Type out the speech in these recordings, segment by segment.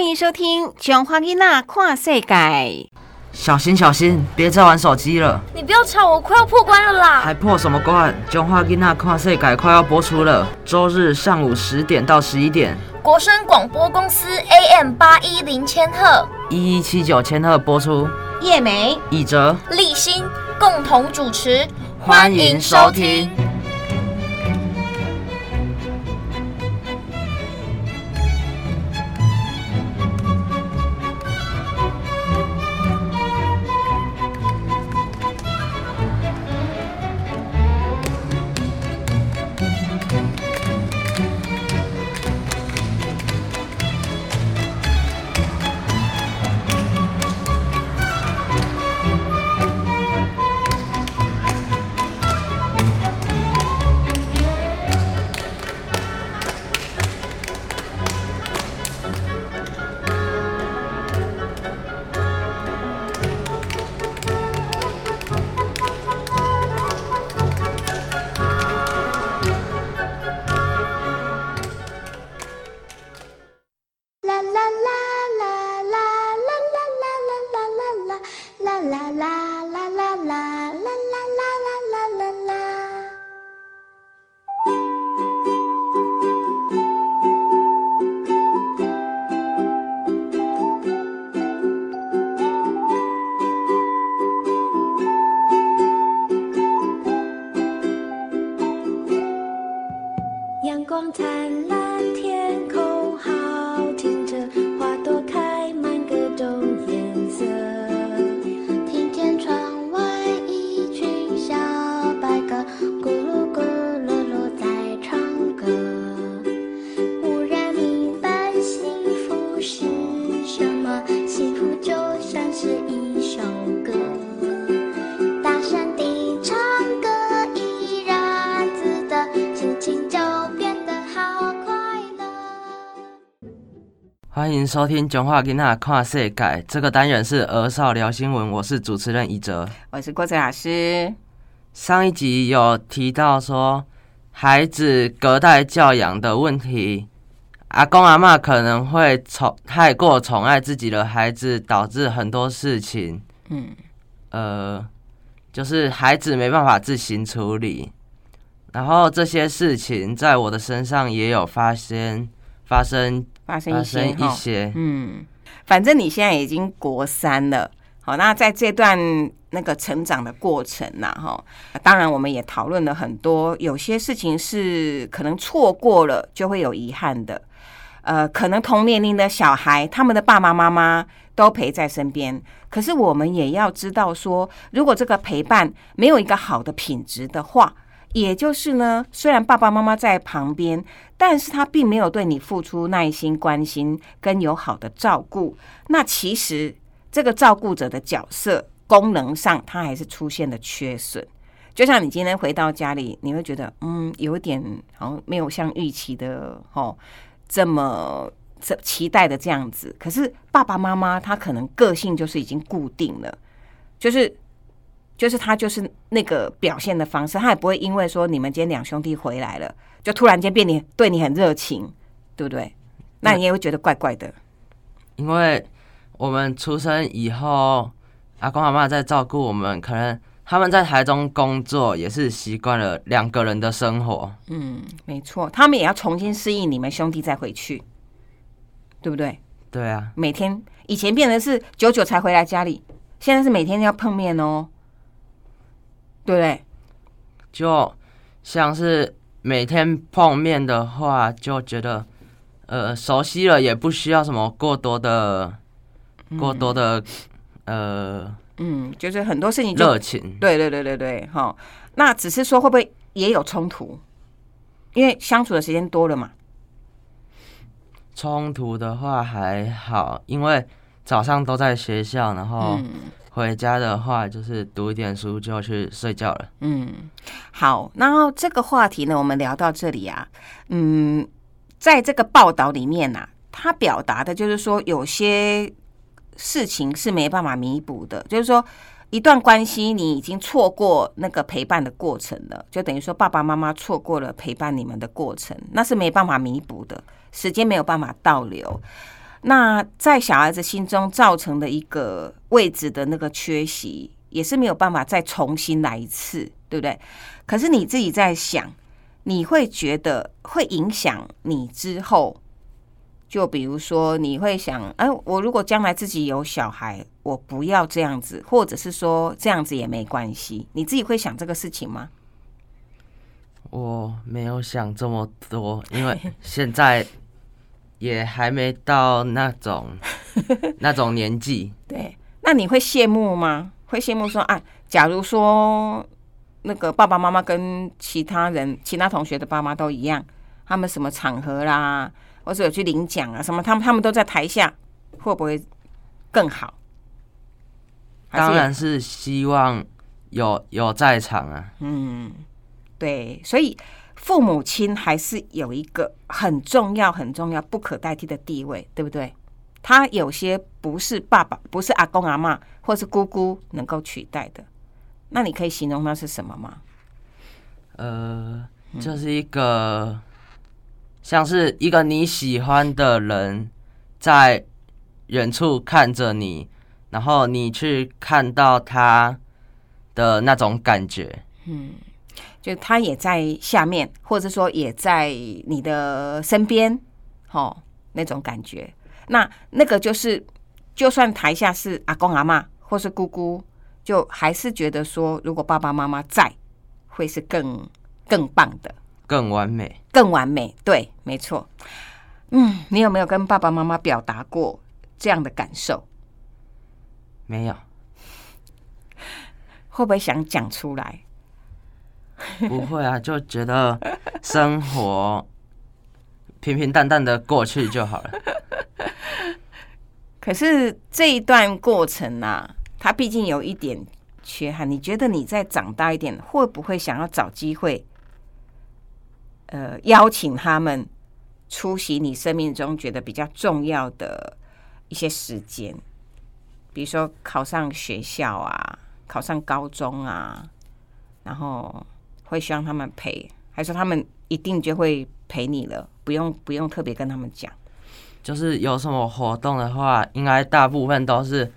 欢迎收听《中华囡仔看世界》。小心小心，别再玩手机了！你不要吵，我快要破关了啦！还破什么关？中华囡仔看世界快要播出了，周日上午十点到十一点，国声广播公司 AM 八一零千赫，一一七九千赫播出。叶梅、以哲、立新共同主持，欢迎收听。啦啦。收听《讲话囡仔看世界》这个单元是儿少聊新闻，我是主持人一哲，我是郭哲老师。上一集有提到说孩子隔代教养的问题，阿公阿妈可能会宠太过宠爱自己的孩子，导致很多事情，嗯，呃，就是孩子没办法自行处理，然后这些事情在我的身上也有发生，发生。发生一些一些，嗯，反正你现在已经国三了，好，那在这段那个成长的过程呐，哈，当然我们也讨论了很多，有些事情是可能错过了就会有遗憾的，呃，可能同年龄的小孩，他们的爸爸妈妈都陪在身边，可是我们也要知道说，如果这个陪伴没有一个好的品质的话。也就是呢，虽然爸爸妈妈在旁边，但是他并没有对你付出耐心、关心跟友好的照顾。那其实这个照顾者的角色功能上，他还是出现了缺损。就像你今天回到家里，你会觉得嗯，有点好像没有像预期的哦这么这期待的这样子。可是爸爸妈妈他可能个性就是已经固定了，就是。就是他就是那个表现的方式，他也不会因为说你们今天两兄弟回来了，就突然间变你对你很热情，对不对？那你也会觉得怪怪的。因为我们出生以后，阿公阿妈在照顾我们，可能他们在台中工作，也是习惯了两个人的生活。嗯，没错，他们也要重新适应你们兄弟再回去，对不对？对啊，每天以前变成是久久才回来家里，现在是每天要碰面哦。对，就像是每天碰面的话，就觉得呃熟悉了，也不需要什么过多的、过多的呃嗯，就是很多事情热情。对对对对对，哈，那只是说会不会也有冲突？因为相处的时间多了嘛。冲突的话还好，因为早上都在学校，然后。回家的话，就是读一点书就去睡觉了。嗯，好，然后这个话题呢，我们聊到这里啊。嗯，在这个报道里面呢，他表达的就是说，有些事情是没办法弥补的，就是说，一段关系你已经错过那个陪伴的过程了，就等于说爸爸妈妈错过了陪伴你们的过程，那是没办法弥补的，时间没有办法倒流。那在小孩子心中造成的一个位置的那个缺席，也是没有办法再重新来一次，对不对？可是你自己在想，你会觉得会影响你之后，就比如说你会想，哎，我如果将来自己有小孩，我不要这样子，或者是说这样子也没关系，你自己会想这个事情吗？我没有想这么多，因为现在也还没到那种 那种年纪。对，那你会羡慕吗？会羡慕说，啊，假如说那个爸爸妈妈跟其他人、其他同学的爸妈都一样，他们什么场合啦，或者有去领奖啊，什么，他们他们都在台下，会不会更好？当然是希望有有在场啊。嗯，对，所以父母亲还是有一个很重要、很重要、不可代替的地位，对不对？他有些不是爸爸、不是阿公阿妈或是姑姑能够取代的。那你可以形容那是什么吗？呃，就是一个像是一个你喜欢的人在远处看着你，然后你去看到他的那种感觉。就他也在下面，或者说也在你的身边，哦，那种感觉。那那个就是，就算台下是阿公阿妈或是姑姑，就还是觉得说，如果爸爸妈妈在，会是更更棒的，更完美。更完美。对，没错。嗯，你有没有跟爸爸妈妈表达过这样的感受？没有，会不会想讲出来？不会啊，就觉得生活平平淡淡的过去就好了。可是这一段过程啊，它毕竟有一点缺憾。你觉得你再长大一点，会不会想要找机会，呃，邀请他们出席你生命中觉得比较重要的一些时间？比如说考上学校啊，考上高中啊，然后会希望他们陪，还是说他们一定就会陪你了，不用不用特别跟他们讲？就是有什么活动的话，应该大部分都是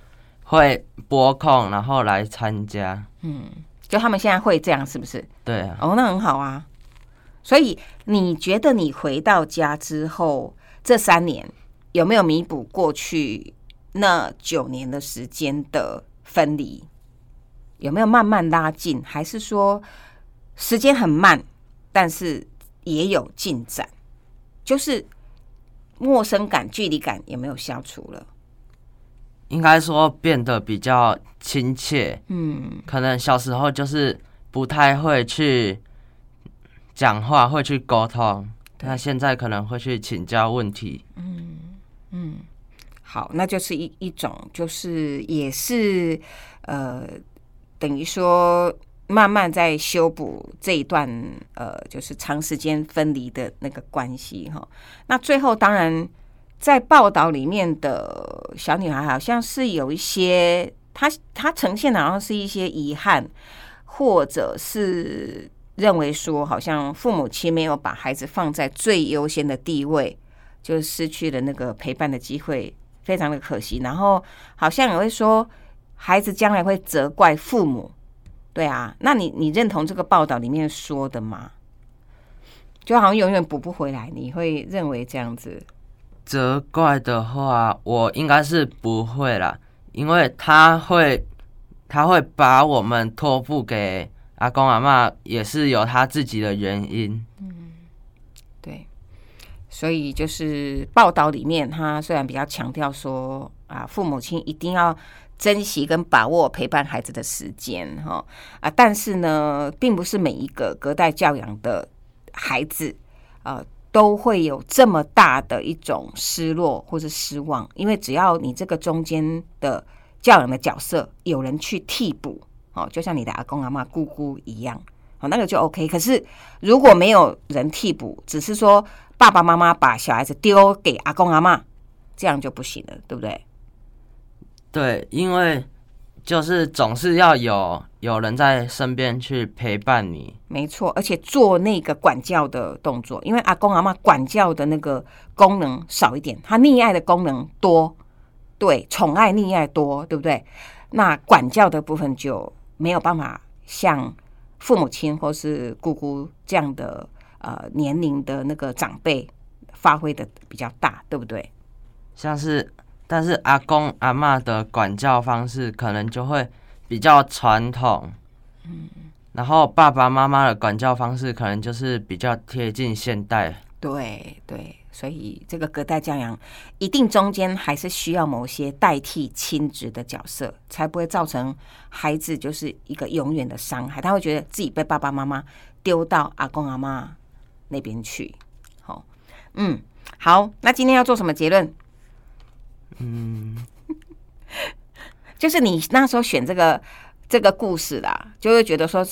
会拨空，然后来参加。嗯就他们现在会这样，是不是？对啊，哦，那很好啊。所以你觉得你回到家之后，这三年有没有弥补过去那九年的时间的分离？有没有慢慢拉近，还是说时间很慢，但是也有进展？就是陌生感、距离感也没有消除了？应该说变得比较亲切。嗯，可能小时候就是不太会去讲话，会去沟通。那现在可能会去请教问题。嗯嗯好，那就是一一种，就是也是呃，等于说慢慢在修补这一段呃，就是长时间分离的那个关系哈。那最后当然在报道里面的小女孩好像是有一些，她她呈现的好像是一些遗憾，或者是认为说好像父母亲没有把孩子放在最优先的地位，就失去了那个陪伴的机会，非常的可惜。然后好像也会说，孩子将来会责怪父母。对啊，那你你认同这个报道里面说的吗？就好像永远补不回来，你会认为这样子？责怪的话，我应该是不会啦，因为他会他会把我们托付给阿公阿妈，也是有他自己的原因。嗯对，所以就是报道里面，他虽然比较强调说啊，父母亲一定要珍惜跟把握陪伴孩子的时间哈啊，但是呢，并不是每一个隔代教养的孩子呃都会有这么大的一种失落或是失望，因为只要你这个中间的教养的角色有人去替补，哦，就像你的阿公阿妈、姑姑一样。哦，那个就 OK。可是如果没有人替补，只是说爸爸妈妈把小孩子丢给阿公阿妈，这样就不行了，对不对？对，因为就是总是要有有人在身边去陪伴你。没错，而且做那个管教的动作，因为阿公阿妈管教的那个功能少一点，他溺爱的功能多，对，宠爱溺爱多，对不对？那管教的部分就没有办法像父母亲或是姑姑这样的呃年龄的那个长辈发挥的比较大，对不对？像是，但是阿公阿嬷的管教方式可能就会比较传统，嗯，然后爸爸妈妈的管教方式可能就是比较贴近现代。对对，所以这个隔代教养一定中间还是需要某些代替亲职的角色，才不会造成孩子就是一个永远的伤害。他会觉得自己被爸爸妈妈丢到阿公阿妈那边去。好，嗯，好，那今天要做什么结论？嗯，就是你那时候选这个这个故事啦，就会觉得说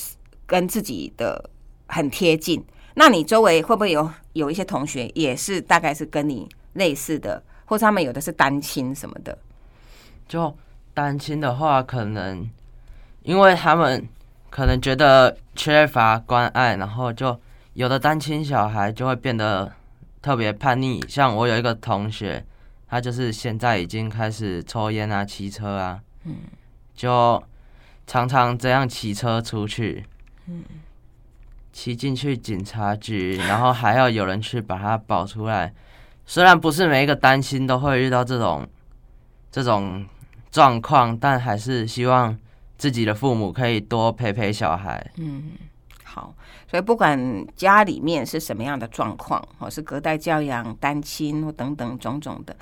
跟自己的很贴近。那你周围会不会有有一些同学也是大概是跟你类似的，或者他们有的是单亲什么的？就单亲的话，可能因为他们可能觉得缺乏关爱，然后就有的单亲小孩就会变得特别叛逆。像我有一个同学。他就是现在已经开始抽烟啊，骑车啊，就常常这样骑车出去，嗯，骑进去警察局，然后还要有人去把他保出来。虽然不是每一个单亲都会遇到这种这种状况，但还是希望自己的父母可以多陪陪小孩。嗯，好，所以不管家里面是什么样的状况，或是隔代教养、单亲或等等种种的。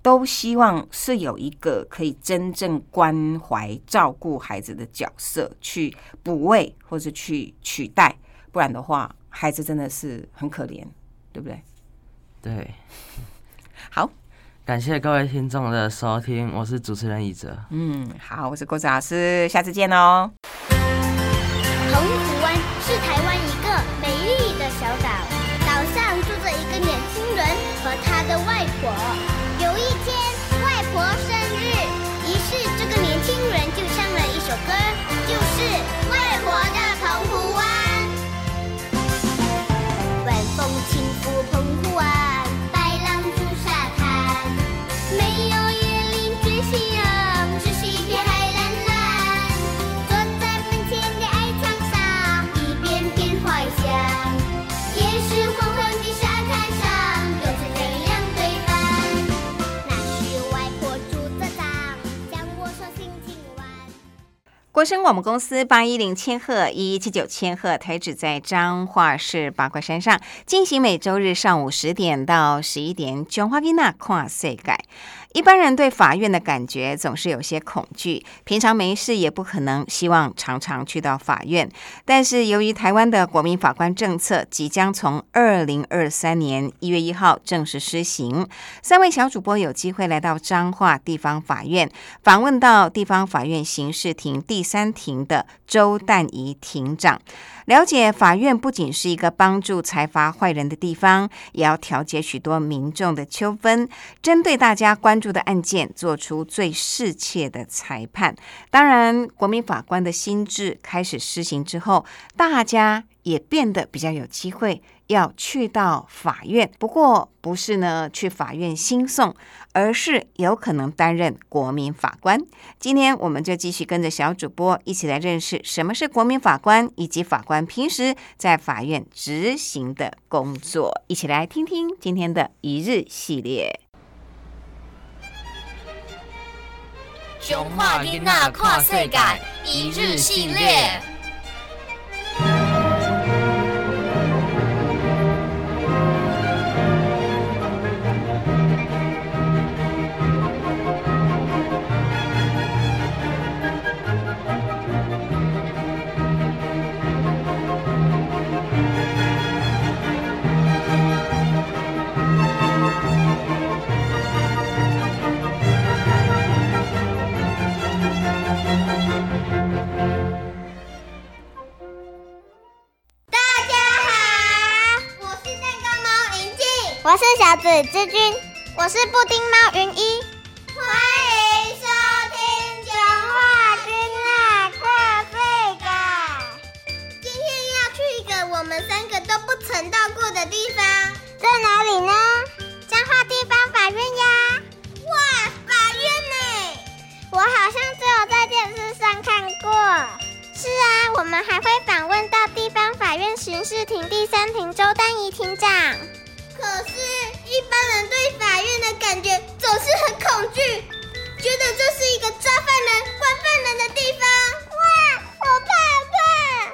都希望是有一个可以真正关怀、照顾孩子的角色去补位，或者去取代，不然的话，孩子真的是很可怜，对不对？对。好，感谢各位听众的收听，我是主持人一哲。嗯，好，我是郭子老师，下次见哦。澎湖湾是台湾国生我们公司八一零千赫一一七九千赫台址在彰化市八卦山上，进行每周日上午十点到十一点。琼花微娜跨岁改。一般人对法院的感觉总是有些恐惧，平常没事也不可能希望常常去到法院。但是由于台湾的国民法官政策即将从二零二三年一月一号正式施行，三位小主播有机会来到彰化地方法院，访问到地方法院刑事庭第三庭的周淡怡庭长。了解法院不仅是一个帮助财阀坏人的地方，也要调解许多民众的纠纷，针对大家关注的案件做出最适切的裁判。当然，国民法官的心智开始施行之后，大家。也变得比较有机会要去到法院，不过不是呢去法院新送，而是有可能担任国民法官。今天我们就继续跟着小主播一起来认识什么是国民法官，以及法官平时在法院执行的工作。一起来听听今天的一日系列。熊化囡仔跨世界一日系列。子君我是布丁猫云一。欢迎收听讲话君啦快费改今天要去一个我们三个都不曾到过的地方。在哪里呢？彰化地方法院呀。哇法院呢？我好像只有在电视上看过。是啊我们还会访问到地方法院巡视庭第三庭周丹怡庭长。可是人对法院的感觉总是很恐惧，觉得这是一个抓犯人、关犯人的地方。哇，我怕怕！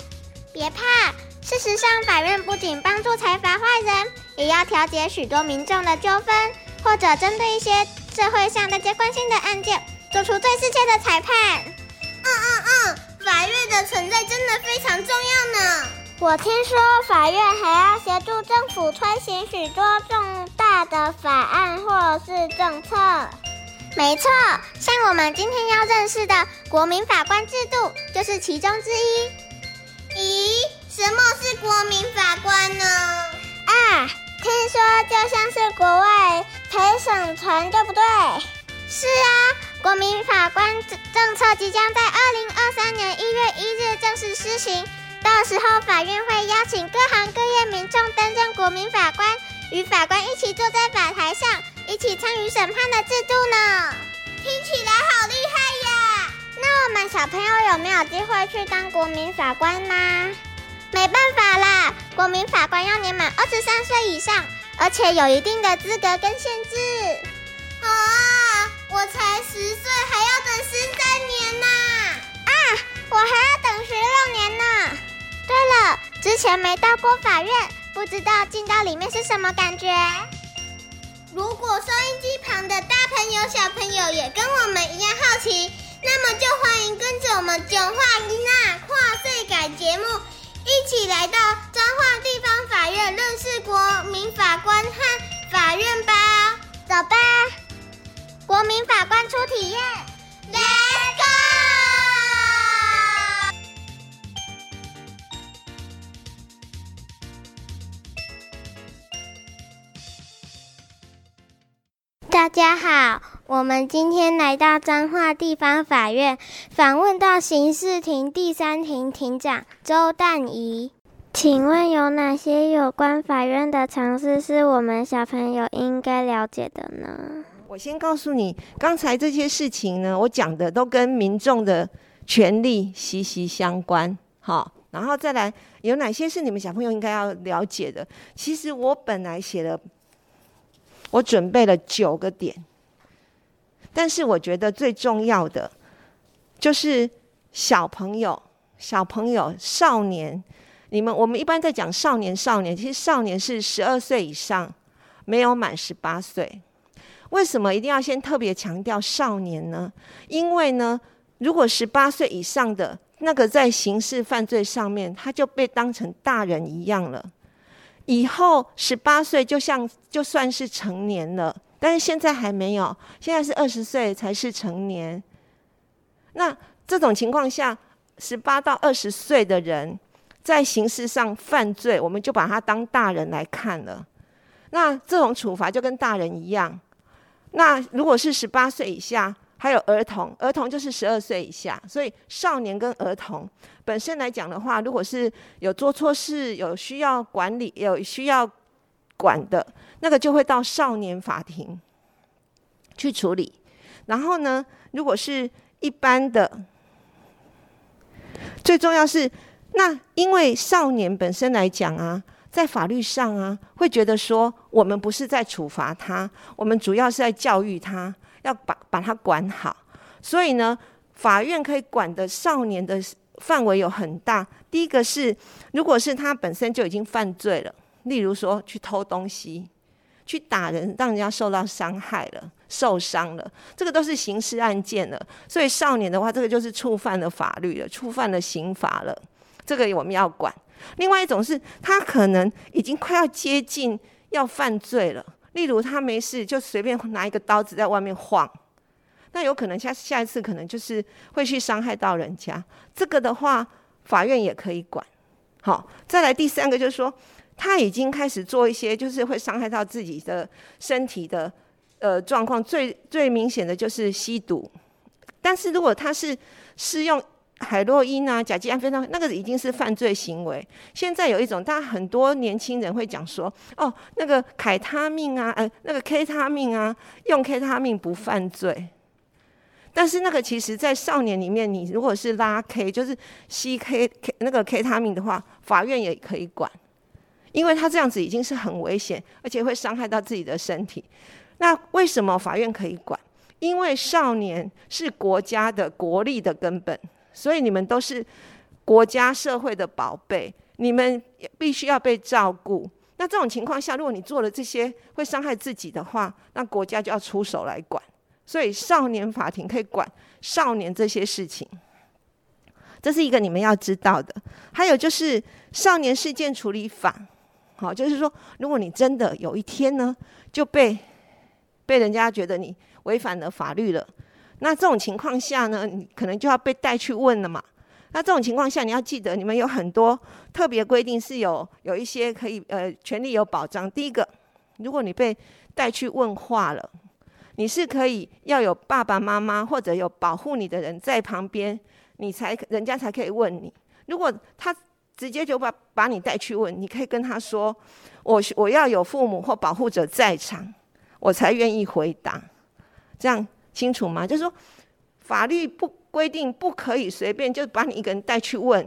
别怕，事实上，法院不仅帮助财阀坏人，也要调解许多民众的纠纷，或者针对一些社会上大家关心的案件，做出最适切的裁判。嗯嗯嗯，法院的存在真的非常重要呢。我听说法院还要协助政府推行许多重大的法案或是政策。没错，像我们今天要认识的国民法官制度就是其中之一。咦，什么是国民法官呢？啊，听说就像是国外陪审团，对不对？是啊，国民法官政政策即将在二零二三年一月一日正式施行。到时候，法院会邀请各行各业民众担任国民法官，与法官一起坐在法台上，一起参与审判的制度呢。听起来好厉害呀！那我们小朋友有没有机会去当国民法官呢？没办法啦，国民法官要年满二十三岁以上，而且有一定的资格跟限制。啊，我才十岁，还要等十三年呢！啊，我还要等十六年呢！对了，之前没到过法院，不知道进到里面是什么感觉。如果收音机旁的大朋友、小朋友也跟我们一样好奇，那么就欢迎跟着我们九话一娜跨岁改节目，一起来到彰化地方法院认识国民法官和法院吧。走吧，国民法官初体验，Let's go！大家好，我们今天来到彰化地方法院，访问到刑事庭第三庭庭长周淡怡。请问有哪些有关法院的常识是我们小朋友应该了解的呢？我先告诉你，刚才这些事情呢，我讲的都跟民众的权利息息相关。好，然后再来，有哪些是你们小朋友应该要了解的？其实我本来写了。我准备了九个点，但是我觉得最重要的就是小朋友、小朋友、少年。你们我们一般在讲少年、少年，其实少年是十二岁以上，没有满十八岁。为什么一定要先特别强调少年呢？因为呢，如果十八岁以上的那个在刑事犯罪上面，他就被当成大人一样了。以后十八岁就像就算是成年了，但是现在还没有，现在是二十岁才是成年。那这种情况下，十八到二十岁的人在刑事上犯罪，我们就把他当大人来看了。那这种处罚就跟大人一样。那如果是十八岁以下。还有儿童，儿童就是十二岁以下，所以少年跟儿童本身来讲的话，如果是有做错事、有需要管理、有需要管的，那个就会到少年法庭去处理。然后呢，如果是一般的，最重要是那因为少年本身来讲啊，在法律上啊，会觉得说我们不是在处罚他，我们主要是在教育他。要把把他管好，所以呢，法院可以管的少年的范围有很大。第一个是，如果是他本身就已经犯罪了，例如说去偷东西、去打人，让人家受到伤害了、受伤了，这个都是刑事案件了。所以少年的话，这个就是触犯了法律了，触犯了刑法了，这个我们要管。另外一种是他可能已经快要接近要犯罪了。例如他没事就随便拿一个刀子在外面晃，那有可能下下一次可能就是会去伤害到人家。这个的话，法院也可以管。好，再来第三个就是说，他已经开始做一些就是会伤害到自己的身体的呃状况，最最明显的就是吸毒。但是如果他是适用。海洛因啊，甲基安非他那个已经是犯罪行为。现在有一种，大家很多年轻人会讲说，哦，那个凯他命啊，呃，那个 K 他命啊，用 K 他命不犯罪。但是那个其实，在少年里面，你如果是拉 K，就是吸 K K 那个 K 他命的话，法院也可以管，因为他这样子已经是很危险，而且会伤害到自己的身体。那为什么法院可以管？因为少年是国家的国力的根本，所以你们都是国家社会的宝贝，你们必须要被照顾。那这种情况下，如果你做了这些会伤害自己的话，那国家就要出手来管。所以少年法庭可以管少年这些事情，这是一个你们要知道的。还有就是少年事件处理法，好，就是说，如果你真的有一天呢就被被人家觉得你违反了法律了，那这种情况下呢，你可能就要被带去问了嘛。那这种情况下，你要记得，你们有很多特别规定是有有一些可以呃权利有保障。第一个，如果你被带去问话了。你是可以要有爸爸妈妈或者有保护你的人在旁边，你才人家才可以问你。如果他直接就把把你带去问，你可以跟他说：“我我要有父母或保护者在场，我才愿意回答。”这样清楚吗？就是说，法律不规定不可以随便就把你一个人带去问，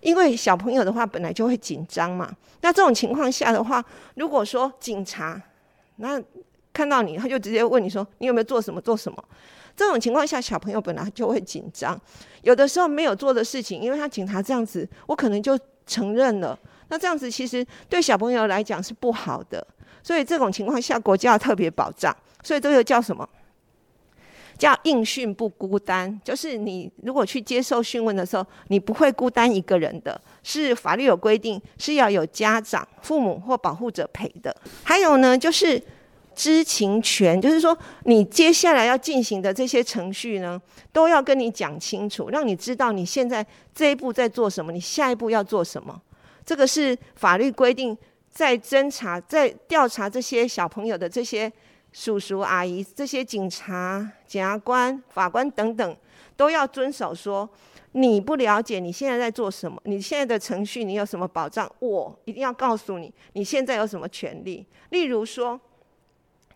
因为小朋友的话本来就会紧张嘛。那这种情况下的话，如果说警察那。看到你，他就直接问你说：“你有没有做什么？做什么？”这种情况下，小朋友本来就会紧张。有的时候没有做的事情，因为他警察这样子，我可能就承认了。那这样子其实对小朋友来讲是不好的。所以这种情况下，国家要特别保障。所以这个叫什么？叫应讯不孤单。就是你如果去接受讯问的时候，你不会孤单一个人的。是法律有规定，是要有家长、父母或保护者陪的。还有呢，就是。知情权就是说，你接下来要进行的这些程序呢，都要跟你讲清楚，让你知道你现在这一步在做什么，你下一步要做什么。这个是法律规定，在侦查、在调查这些小朋友的这些叔叔阿姨、这些警察、检察官、法官等等，都要遵守。说你不了解你现在在做什么，你现在的程序你有什么保障，我一定要告诉你，你现在有什么权利。例如说。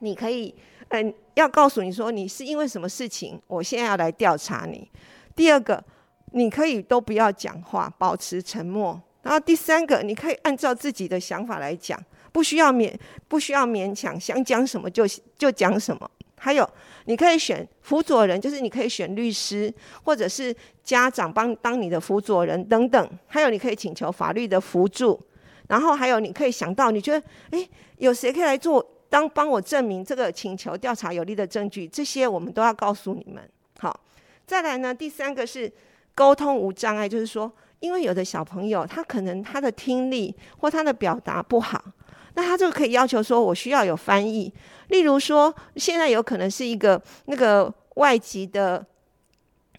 你可以，嗯，要告诉你说你是因为什么事情，我现在要来调查你。第二个，你可以都不要讲话，保持沉默。然后第三个，你可以按照自己的想法来讲，不需要勉，不需要勉强，想讲什么就就讲什么。还有，你可以选辅佐人，就是你可以选律师，或者是家长帮当你的辅佐人等等。还有，你可以请求法律的辅助。然后还有，你可以想到，你觉得，诶，有谁可以来做？当帮我证明这个请求调查有利的证据，这些我们都要告诉你们。好，再来呢，第三个是沟通无障碍，就是说，因为有的小朋友他可能他的听力或他的表达不好，那他就可以要求说，我需要有翻译。例如说，现在有可能是一个那个外籍的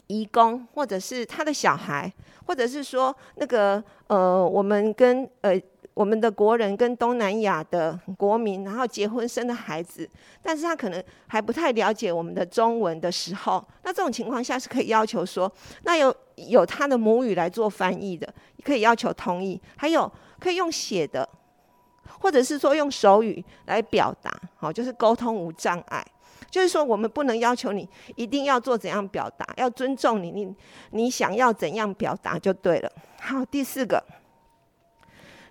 移工，或者是他的小孩，或者是说那个呃，我们跟呃。我们的国人跟东南亚的国民，然后结婚生的孩子，但是他可能还不太了解我们的中文的时候，那这种情况下是可以要求说，那有有他的母语来做翻译的，可以要求同意，还有可以用写的，或者是说用手语来表达，好，就是沟通无障碍。就是说，我们不能要求你一定要做怎样表达，要尊重你，你你想要怎样表达就对了。好，第四个。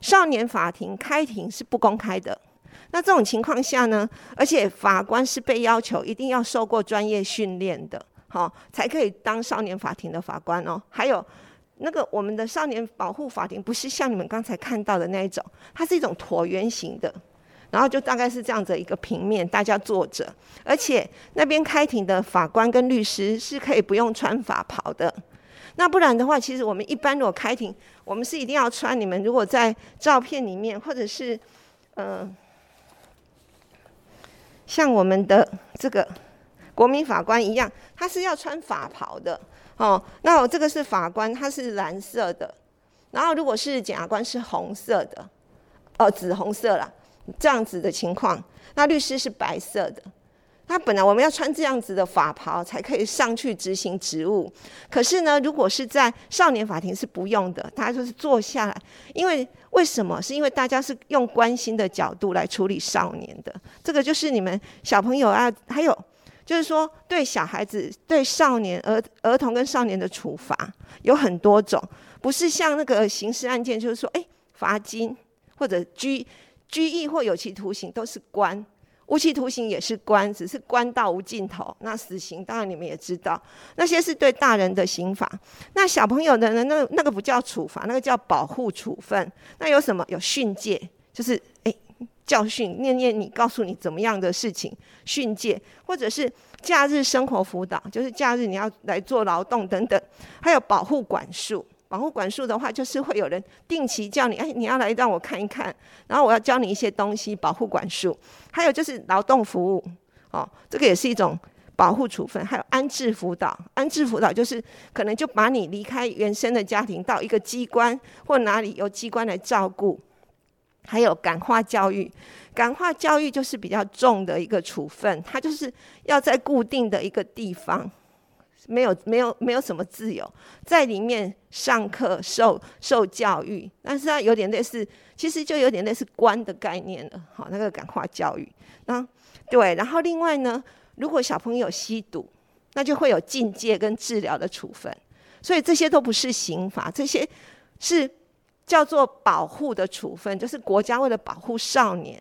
少年法庭开庭是不公开的，那这种情况下呢？而且法官是被要求一定要受过专业训练的，好才可以当少年法庭的法官哦。还有那个我们的少年保护法庭不是像你们刚才看到的那一种，它是一种椭圆形的，然后就大概是这样子一个平面，大家坐着，而且那边开庭的法官跟律师是可以不用穿法袍的。那不然的话，其实我们一般如果开庭，我们是一定要穿。你们如果在照片里面，或者是，嗯，像我们的这个国民法官一样，他是要穿法袍的哦。那我这个是法官，他是蓝色的。然后如果是检察官是红色的，哦，紫红色啦，这样子的情况。那律师是白色的。他本来我们要穿这样子的法袍才可以上去执行职务，可是呢，如果是在少年法庭是不用的，大家就是坐下来。因为为什么？是因为大家是用关心的角度来处理少年的，这个就是你们小朋友啊。还有就是说对小孩子、对少年、儿儿童跟少年的处罚有很多种，不是像那个刑事案件，就是说，哎，罚金或者拘拘役或有期徒刑都是关。无期徒刑也是关，只是关到无尽头。那死刑当然你们也知道，那些是对大人的刑罚。那小朋友的呢？那那个不叫处罚，那个叫保护处分。那有什么？有训诫，就是教训，念念你，告诉你怎么样的事情，训诫，或者是假日生活辅导，就是假日你要来做劳动等等。还有保护管束。保护管束的话，就是会有人定期叫你，哎，你要来让我看一看，然后我要教你一些东西，保护管束。还有就是劳动服务，哦，这个也是一种保护处分。还有安置辅导，安置辅导就是可能就把你离开原生的家庭，到一个机关或哪里由机关来照顾。还有感化教育，感化教育就是比较重的一个处分，它就是要在固定的一个地方。没有没有没有什么自由，在里面上课受受教育，但是它有点类似，其实就有点类似关的概念了。好，那个感化教育，那对。然后另外呢，如果小朋友吸毒，那就会有禁戒跟治疗的处分。所以这些都不是刑法，这些是叫做保护的处分，就是国家为了保护少年。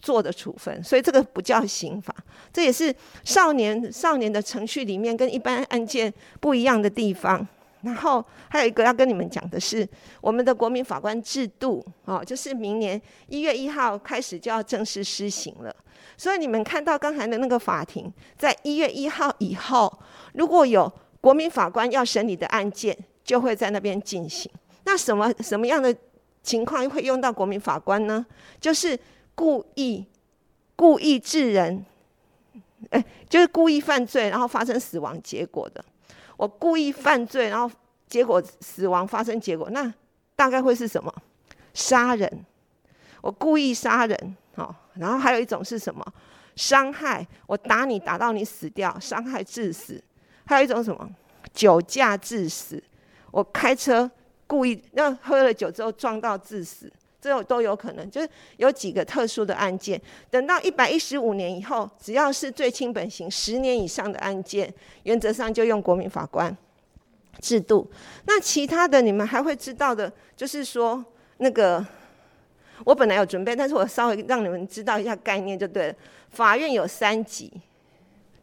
做的处分，所以这个不叫刑法，这也是少年少年的程序里面跟一般案件不一样的地方。然后还有一个要跟你们讲的是，我们的国民法官制度哦，就是明年一月一号开始就要正式施行了。所以你们看到刚才的那个法庭，在一月一号以后，如果有国民法官要审理的案件，就会在那边进行。那什么什么样的情况会用到国民法官呢？就是。故意故意致人，哎，就是故意犯罪，然后发生死亡结果的。我故意犯罪，然后结果死亡发生结果，那大概会是什么？杀人。我故意杀人，好，然后还有一种是什么？伤害。我打你，打到你死掉，伤害致死。还有一种什么？酒驾致死。我开车故意，那喝了酒之后撞到致死。这种都有可能，就是有几个特殊的案件。等到一百一十五年以后，只要是最轻本刑十年以上的案件，原则上就用国民法官制度。那其他的你们还会知道的，就是说那个我本来有准备，但是我稍微让你们知道一下概念就对了。法院有三级：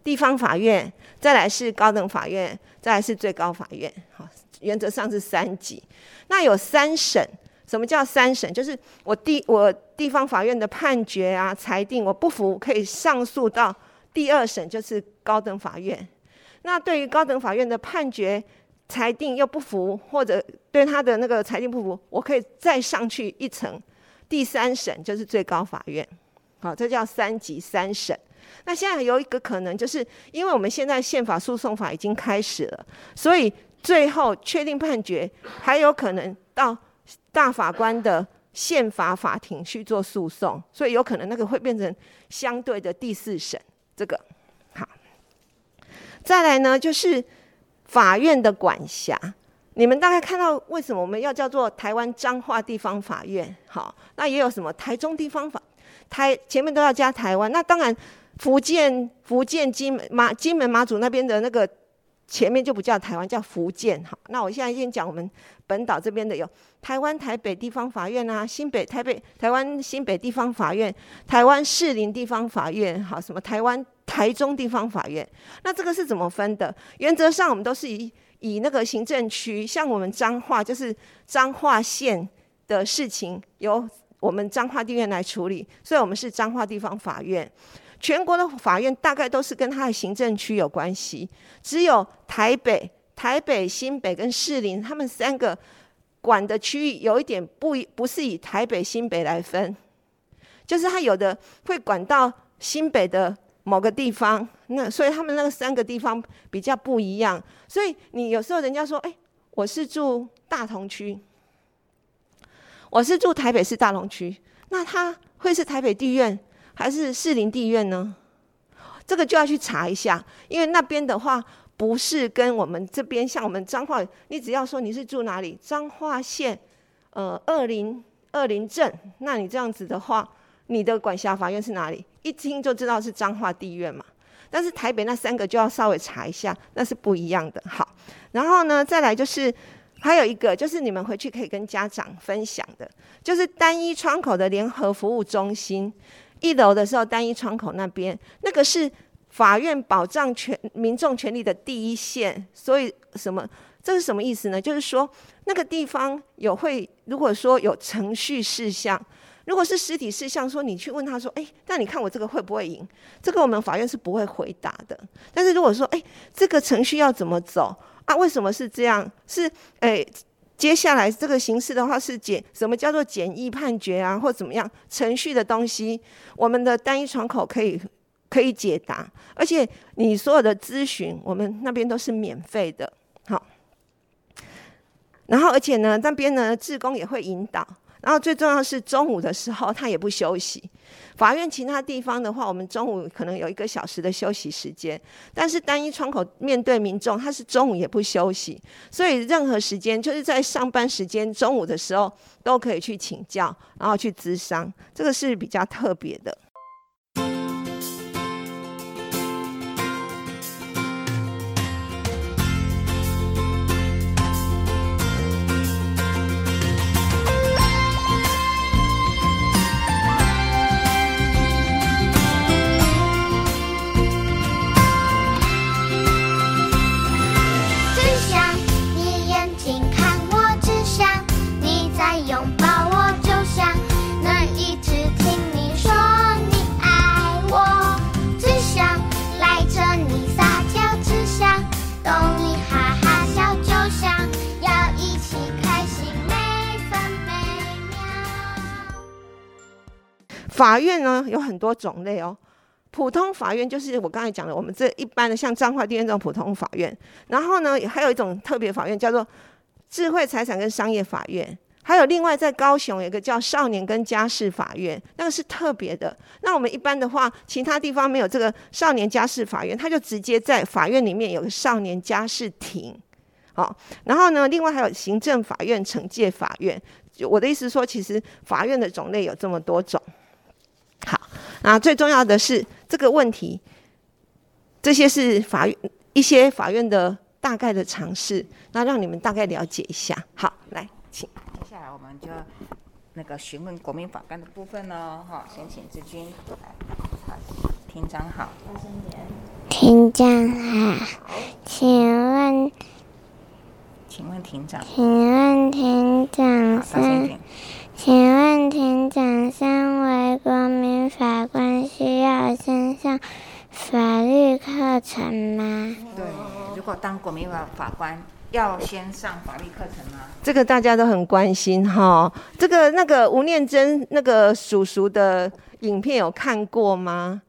地方法院，再来是高等法院，再来是最高法院。好，原则上是三级。那有三审。什么叫三审？就是我地我地方法院的判决啊、裁定，我不服可以上诉到第二审，就是高等法院。那对于高等法院的判决、裁定又不服，或者对他的那个裁定不服，我可以再上去一层，第三审就是最高法院。好，这叫三级三审。那现在有一个可能，就是因为我们现在宪法诉讼法已经开始了，所以最后确定判决还有可能到。大法官的宪法法庭去做诉讼，所以有可能那个会变成相对的第四审。这个好，再来呢，就是法院的管辖。你们大概看到为什么我们要叫做台湾彰化地方法院？好，那也有什么台中地方法，台前面都要加台湾。那当然，福建、福建金门马金门马祖那边的那个。前面就不叫台湾，叫福建。好，那我现在先讲我们本岛这边的有台湾台北地方法院啊，新北台北台湾新北地方法院，台湾士林地方法院，好，什么台湾台中地方法院。那这个是怎么分的？原则上我们都是以以那个行政区，像我们彰化就是彰化县的事情由我们彰化地院来处理，所以我们是彰化地方法院。全国的法院大概都是跟他的行政区有关系，只有台北、台北、新北跟士林，他们三个管的区域有一点不不是以台北、新北来分，就是他有的会管到新北的某个地方，那所以他们那个三个地方比较不一样。所以你有时候人家说，哎，我是住大同区，我是住台北市大同区，那他会是台北地院？还是士林地院呢？这个就要去查一下，因为那边的话不是跟我们这边像我们彰化，你只要说你是住哪里，彰化县呃二林二林镇，那你这样子的话，你的管辖法院是哪里？一听就知道是彰化地院嘛。但是台北那三个就要稍微查一下，那是不一样的。好，然后呢，再来就是还有一个，就是你们回去可以跟家长分享的，就是单一窗口的联合服务中心，一楼的时候单一窗口那边，那个是法院保障权民众权利的第一线，所以什么？这是什么意思呢？就是说那个地方有会，如果说有程序事项，如果是实体事项，说你去问他说，哎，那你看我这个会不会赢？这个我们法院是不会回答的。但是如果说，哎，这个程序要怎么走啊？为什么是这样？是，哎，接下来这个形式的话是简，什么叫做简易判决啊，或怎么样程序的东西，我们的单一窗口可以可以解答，而且你所有的咨询，我们那边都是免费的。好。然后，而且呢，那边呢，志工也会引导。然后最重要是中午的时候，他也不休息。法院其他地方的话，我们中午可能有一个小时的休息时间，但是单一窗口面对民众，他是中午也不休息。所以任何时间，就是在上班时间，中午的时候都可以去请教，然后去咨商，这个是比较特别的。法院呢有很多种类哦，普通法院就是我刚才讲的，我们这一般的像彰化地院这种普通法院。然后呢，还有一种特别法院叫做智慧财产跟商业法院，还有另外在高雄有一个叫少年跟家事法院，那个是特别的。那我们一般的话，其他地方没有这个少年家事法院，他就直接在法院里面有个少年家事庭。好，然后呢，另外还有行政法院、惩戒法院。我的意思说，其实法院的种类有这么多种。好，那最重要的是这个问题，这些是法院一些法院的大概的尝试，那让你们大概了解一下。好，来，请。接下来我们就那个询问国民法官的部分喽。哈，先请志军来。好，庭长好。庭长好。请问，请问庭长。请问庭长是？请问庭长，身为国民法官，需要先上法律课程吗？对，如果当国民法法官，要先上法律课程吗？这个大家都很关心哈。这个那个吴念真那个叔叔的影片有看过吗？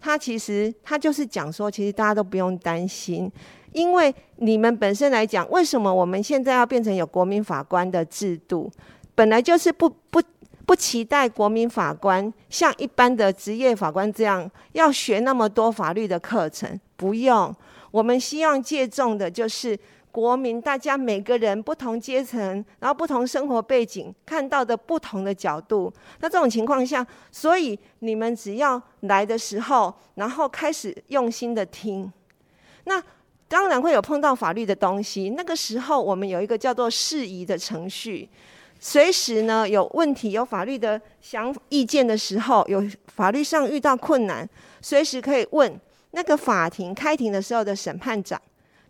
他其实他就是讲说，其实大家都不用担心，因为你们本身来讲，为什么我们现在要变成有国民法官的制度？本来就是不不不期待国民法官像一般的职业法官这样要学那么多法律的课程，不用。我们希望借重的就是国民大家每个人不同阶层，然后不同生活背景看到的不同的角度。那这种情况下，所以你们只要来的时候，然后开始用心的听，那当然会有碰到法律的东西。那个时候，我们有一个叫做适宜的程序。随时呢有问题、有法律的想意见的时候，有法律上遇到困难，随时可以问那个法庭开庭的时候的审判长，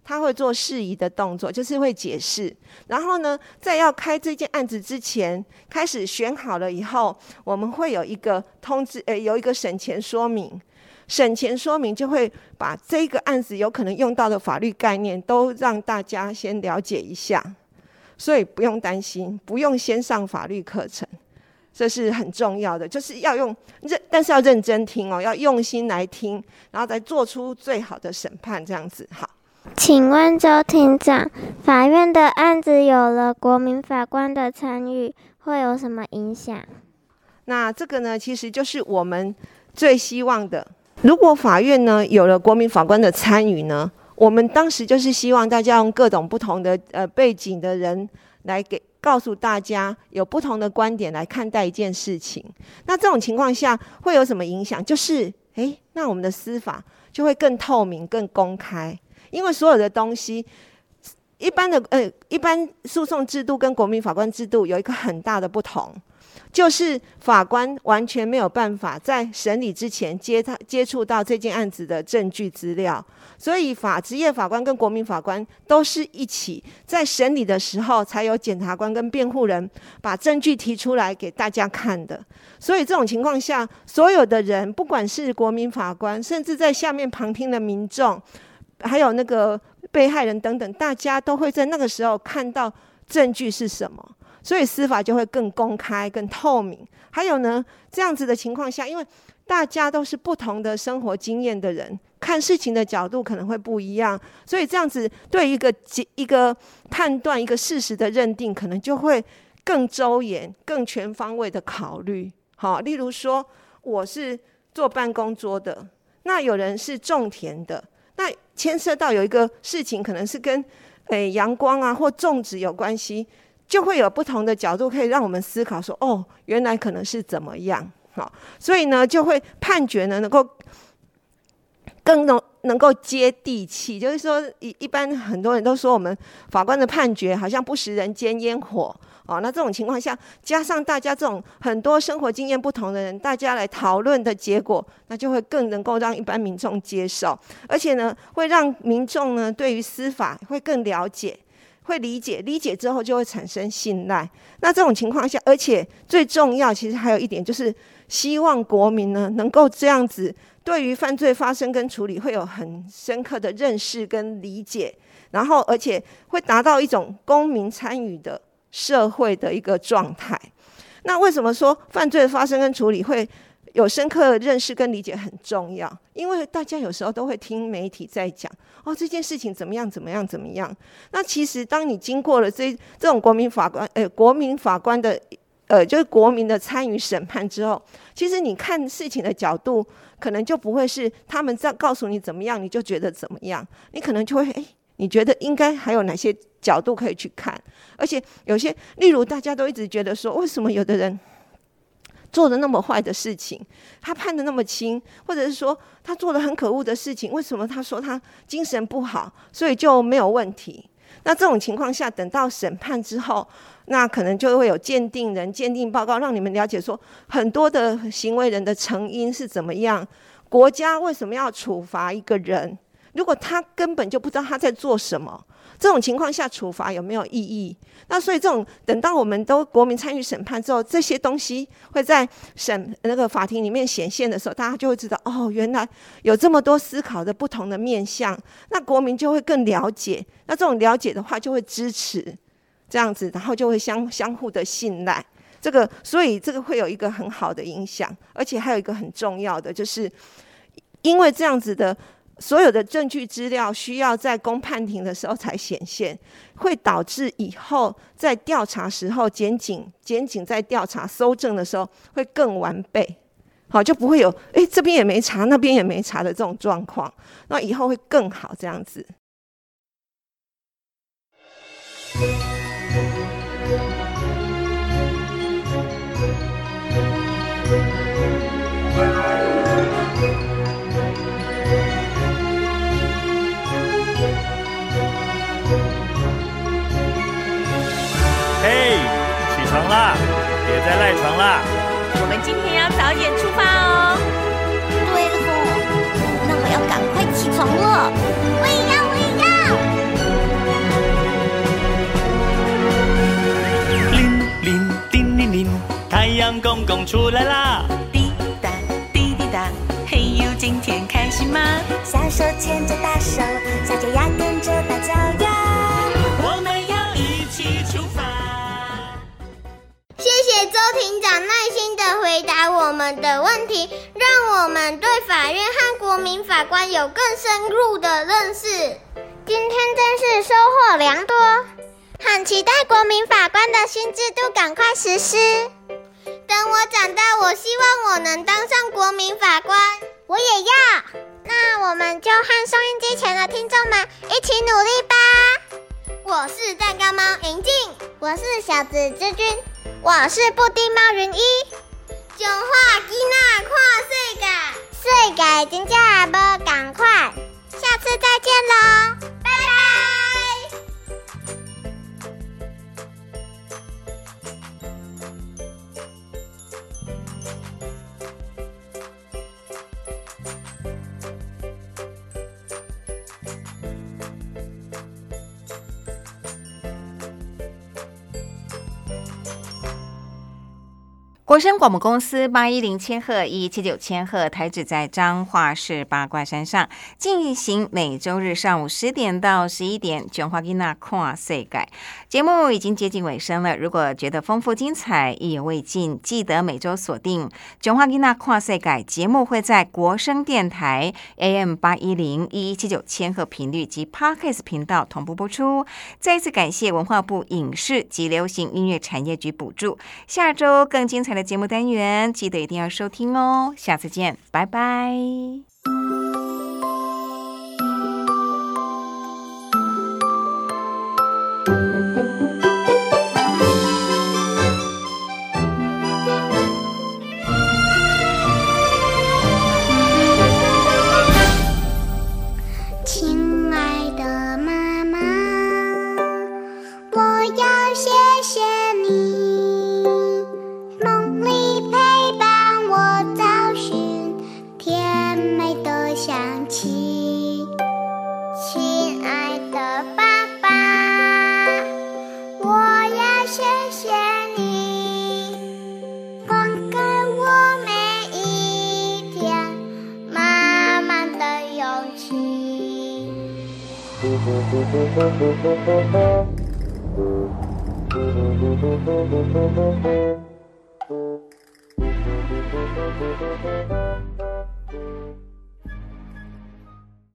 他会做适宜的动作，就是会解释。然后呢，在要开这件案子之前，开始选好了以后，我们会有一个通知，呃，有一个审前说明。审前说明就会把这个案子有可能用到的法律概念，都让大家先了解一下。所以不用担心，不用先上法律课程，这是很重要的，就是要用认，但是要认真听哦，要用心来听，然后再做出最好的审判，这样子好。请问周庭长，法院的案子有了国民法官的参与，会有什么影响？那这个呢，其实就是我们最希望的。如果法院呢有了国民法官的参与呢？我们当时就是希望大家用各种不同的呃背景的人来给告诉大家有不同的观点来看待一件事情。那这种情况下会有什么影响？就是诶，那我们的司法就会更透明、更公开，因为所有的东西。一般的呃，一般诉讼制度跟国民法官制度有一个很大的不同，就是法官完全没有办法在审理之前接他接触到这件案子的证据资料，所以法职业法官跟国民法官都是一起在审理的时候，才有检察官跟辩护人把证据提出来给大家看的。所以这种情况下，所有的人，不管是国民法官，甚至在下面旁听的民众，还有那个。被害人等等，大家都会在那个时候看到证据是什么，所以司法就会更公开、更透明。还有呢，这样子的情况下，因为大家都是不同的生活经验的人，看事情的角度可能会不一样，所以这样子对一个结一个判断、一个事实的认定，可能就会更周延、更全方位的考虑。好，例如说，我是做办公桌的，那有人是种田的。那牵涉到有一个事情，可能是跟诶阳光啊或种植有关系，就会有不同的角度可以让我们思考说，哦，原来可能是怎么样，好，所以呢就会判决呢能够更能能够接地气，就是说一一般很多人都说我们法官的判决好像不食人间烟火。哦，那这种情况下，加上大家这种很多生活经验不同的人，大家来讨论的结果，那就会更能够让一般民众接受，而且呢，会让民众呢对于司法会更了解，会理解，理解之后就会产生信赖。那这种情况下，而且最重要，其实还有一点就是，希望国民呢能够这样子，对于犯罪发生跟处理会有很深刻的认识跟理解，然后而且会达到一种公民参与的。社会的一个状态，那为什么说犯罪的发生跟处理会有深刻的认识跟理解很重要？因为大家有时候都会听媒体在讲哦，这件事情怎么样怎么样怎么样。那其实当你经过了这这种国民法官呃国民法官的呃就是国民的参与审判之后，其实你看事情的角度可能就不会是他们在告诉你怎么样你就觉得怎么样，你可能就会诶。你觉得应该还有哪些角度可以去看？而且有些，例如大家都一直觉得说，为什么有的人做的那么坏的事情，他判的那么轻，或者是说他做了很可恶的事情，为什么他说他精神不好，所以就没有问题？那这种情况下，等到审判之后，那可能就会有鉴定人鉴定报告，让你们了解说很多的行为人的成因是怎么样，国家为什么要处罚一个人？如果他根本就不知道他在做什么，这种情况下处罚有没有意义？那所以这种等到我们都国民参与审判之后，这些东西会在审那个法庭里面显现的时候，大家就会知道哦，原来有这么多思考的不同的面向，那国民就会更了解。那这种了解的话，就会支持这样子，然后就会相相互的信赖。这个所以这个会有一个很好的影响，而且还有一个很重要的，就是因为这样子的。所有的证据资料需要在公判庭的时候才显现，会导致以后在调查时候，检警检警在调查搜证的时候会更完备，好就不会有诶这边也没查，那边也没查的这种状况，那以后会更好这样子。再赖床啦！我们今天要早点出发哦。对哦，那我要赶快起床了。我也要，我也要。铃铃叮铃铃，太阳公公出来啦！滴答滴滴答，嘿呦，今天开心吗？小手牵着大手，小脚丫跟着庭长耐心的回答我们的问题，让我们对法院和国民法官有更深入的认识。今天真是收获良多，很期待国民法官的新制度赶快实施。等我长大，我希望我能当上国民法官。我也要。那我们就和收音机前的听众们一起努力吧。我是蛋糕猫银静，我是小子之君。我是布丁猫云一，讲话囡仔看世界，世界真正也无共款，下次再见喽，拜拜。国声广播公司八一零千赫一七九千赫台址在彰化市八卦山上，进行每周日上午十点到十一点《卷花吉娜跨岁改》节目已经接近尾声了。如果觉得丰富精彩、意犹未尽，记得每周锁定《卷花吉娜跨岁改》节目，会在国声电台 AM 八一零一七九千赫频率及 Podcast 频道同步播出。再次感谢文化部影视及流行音乐产业局补助。下周更精彩的节目单元，记得一定要收听哦！下次见，拜拜。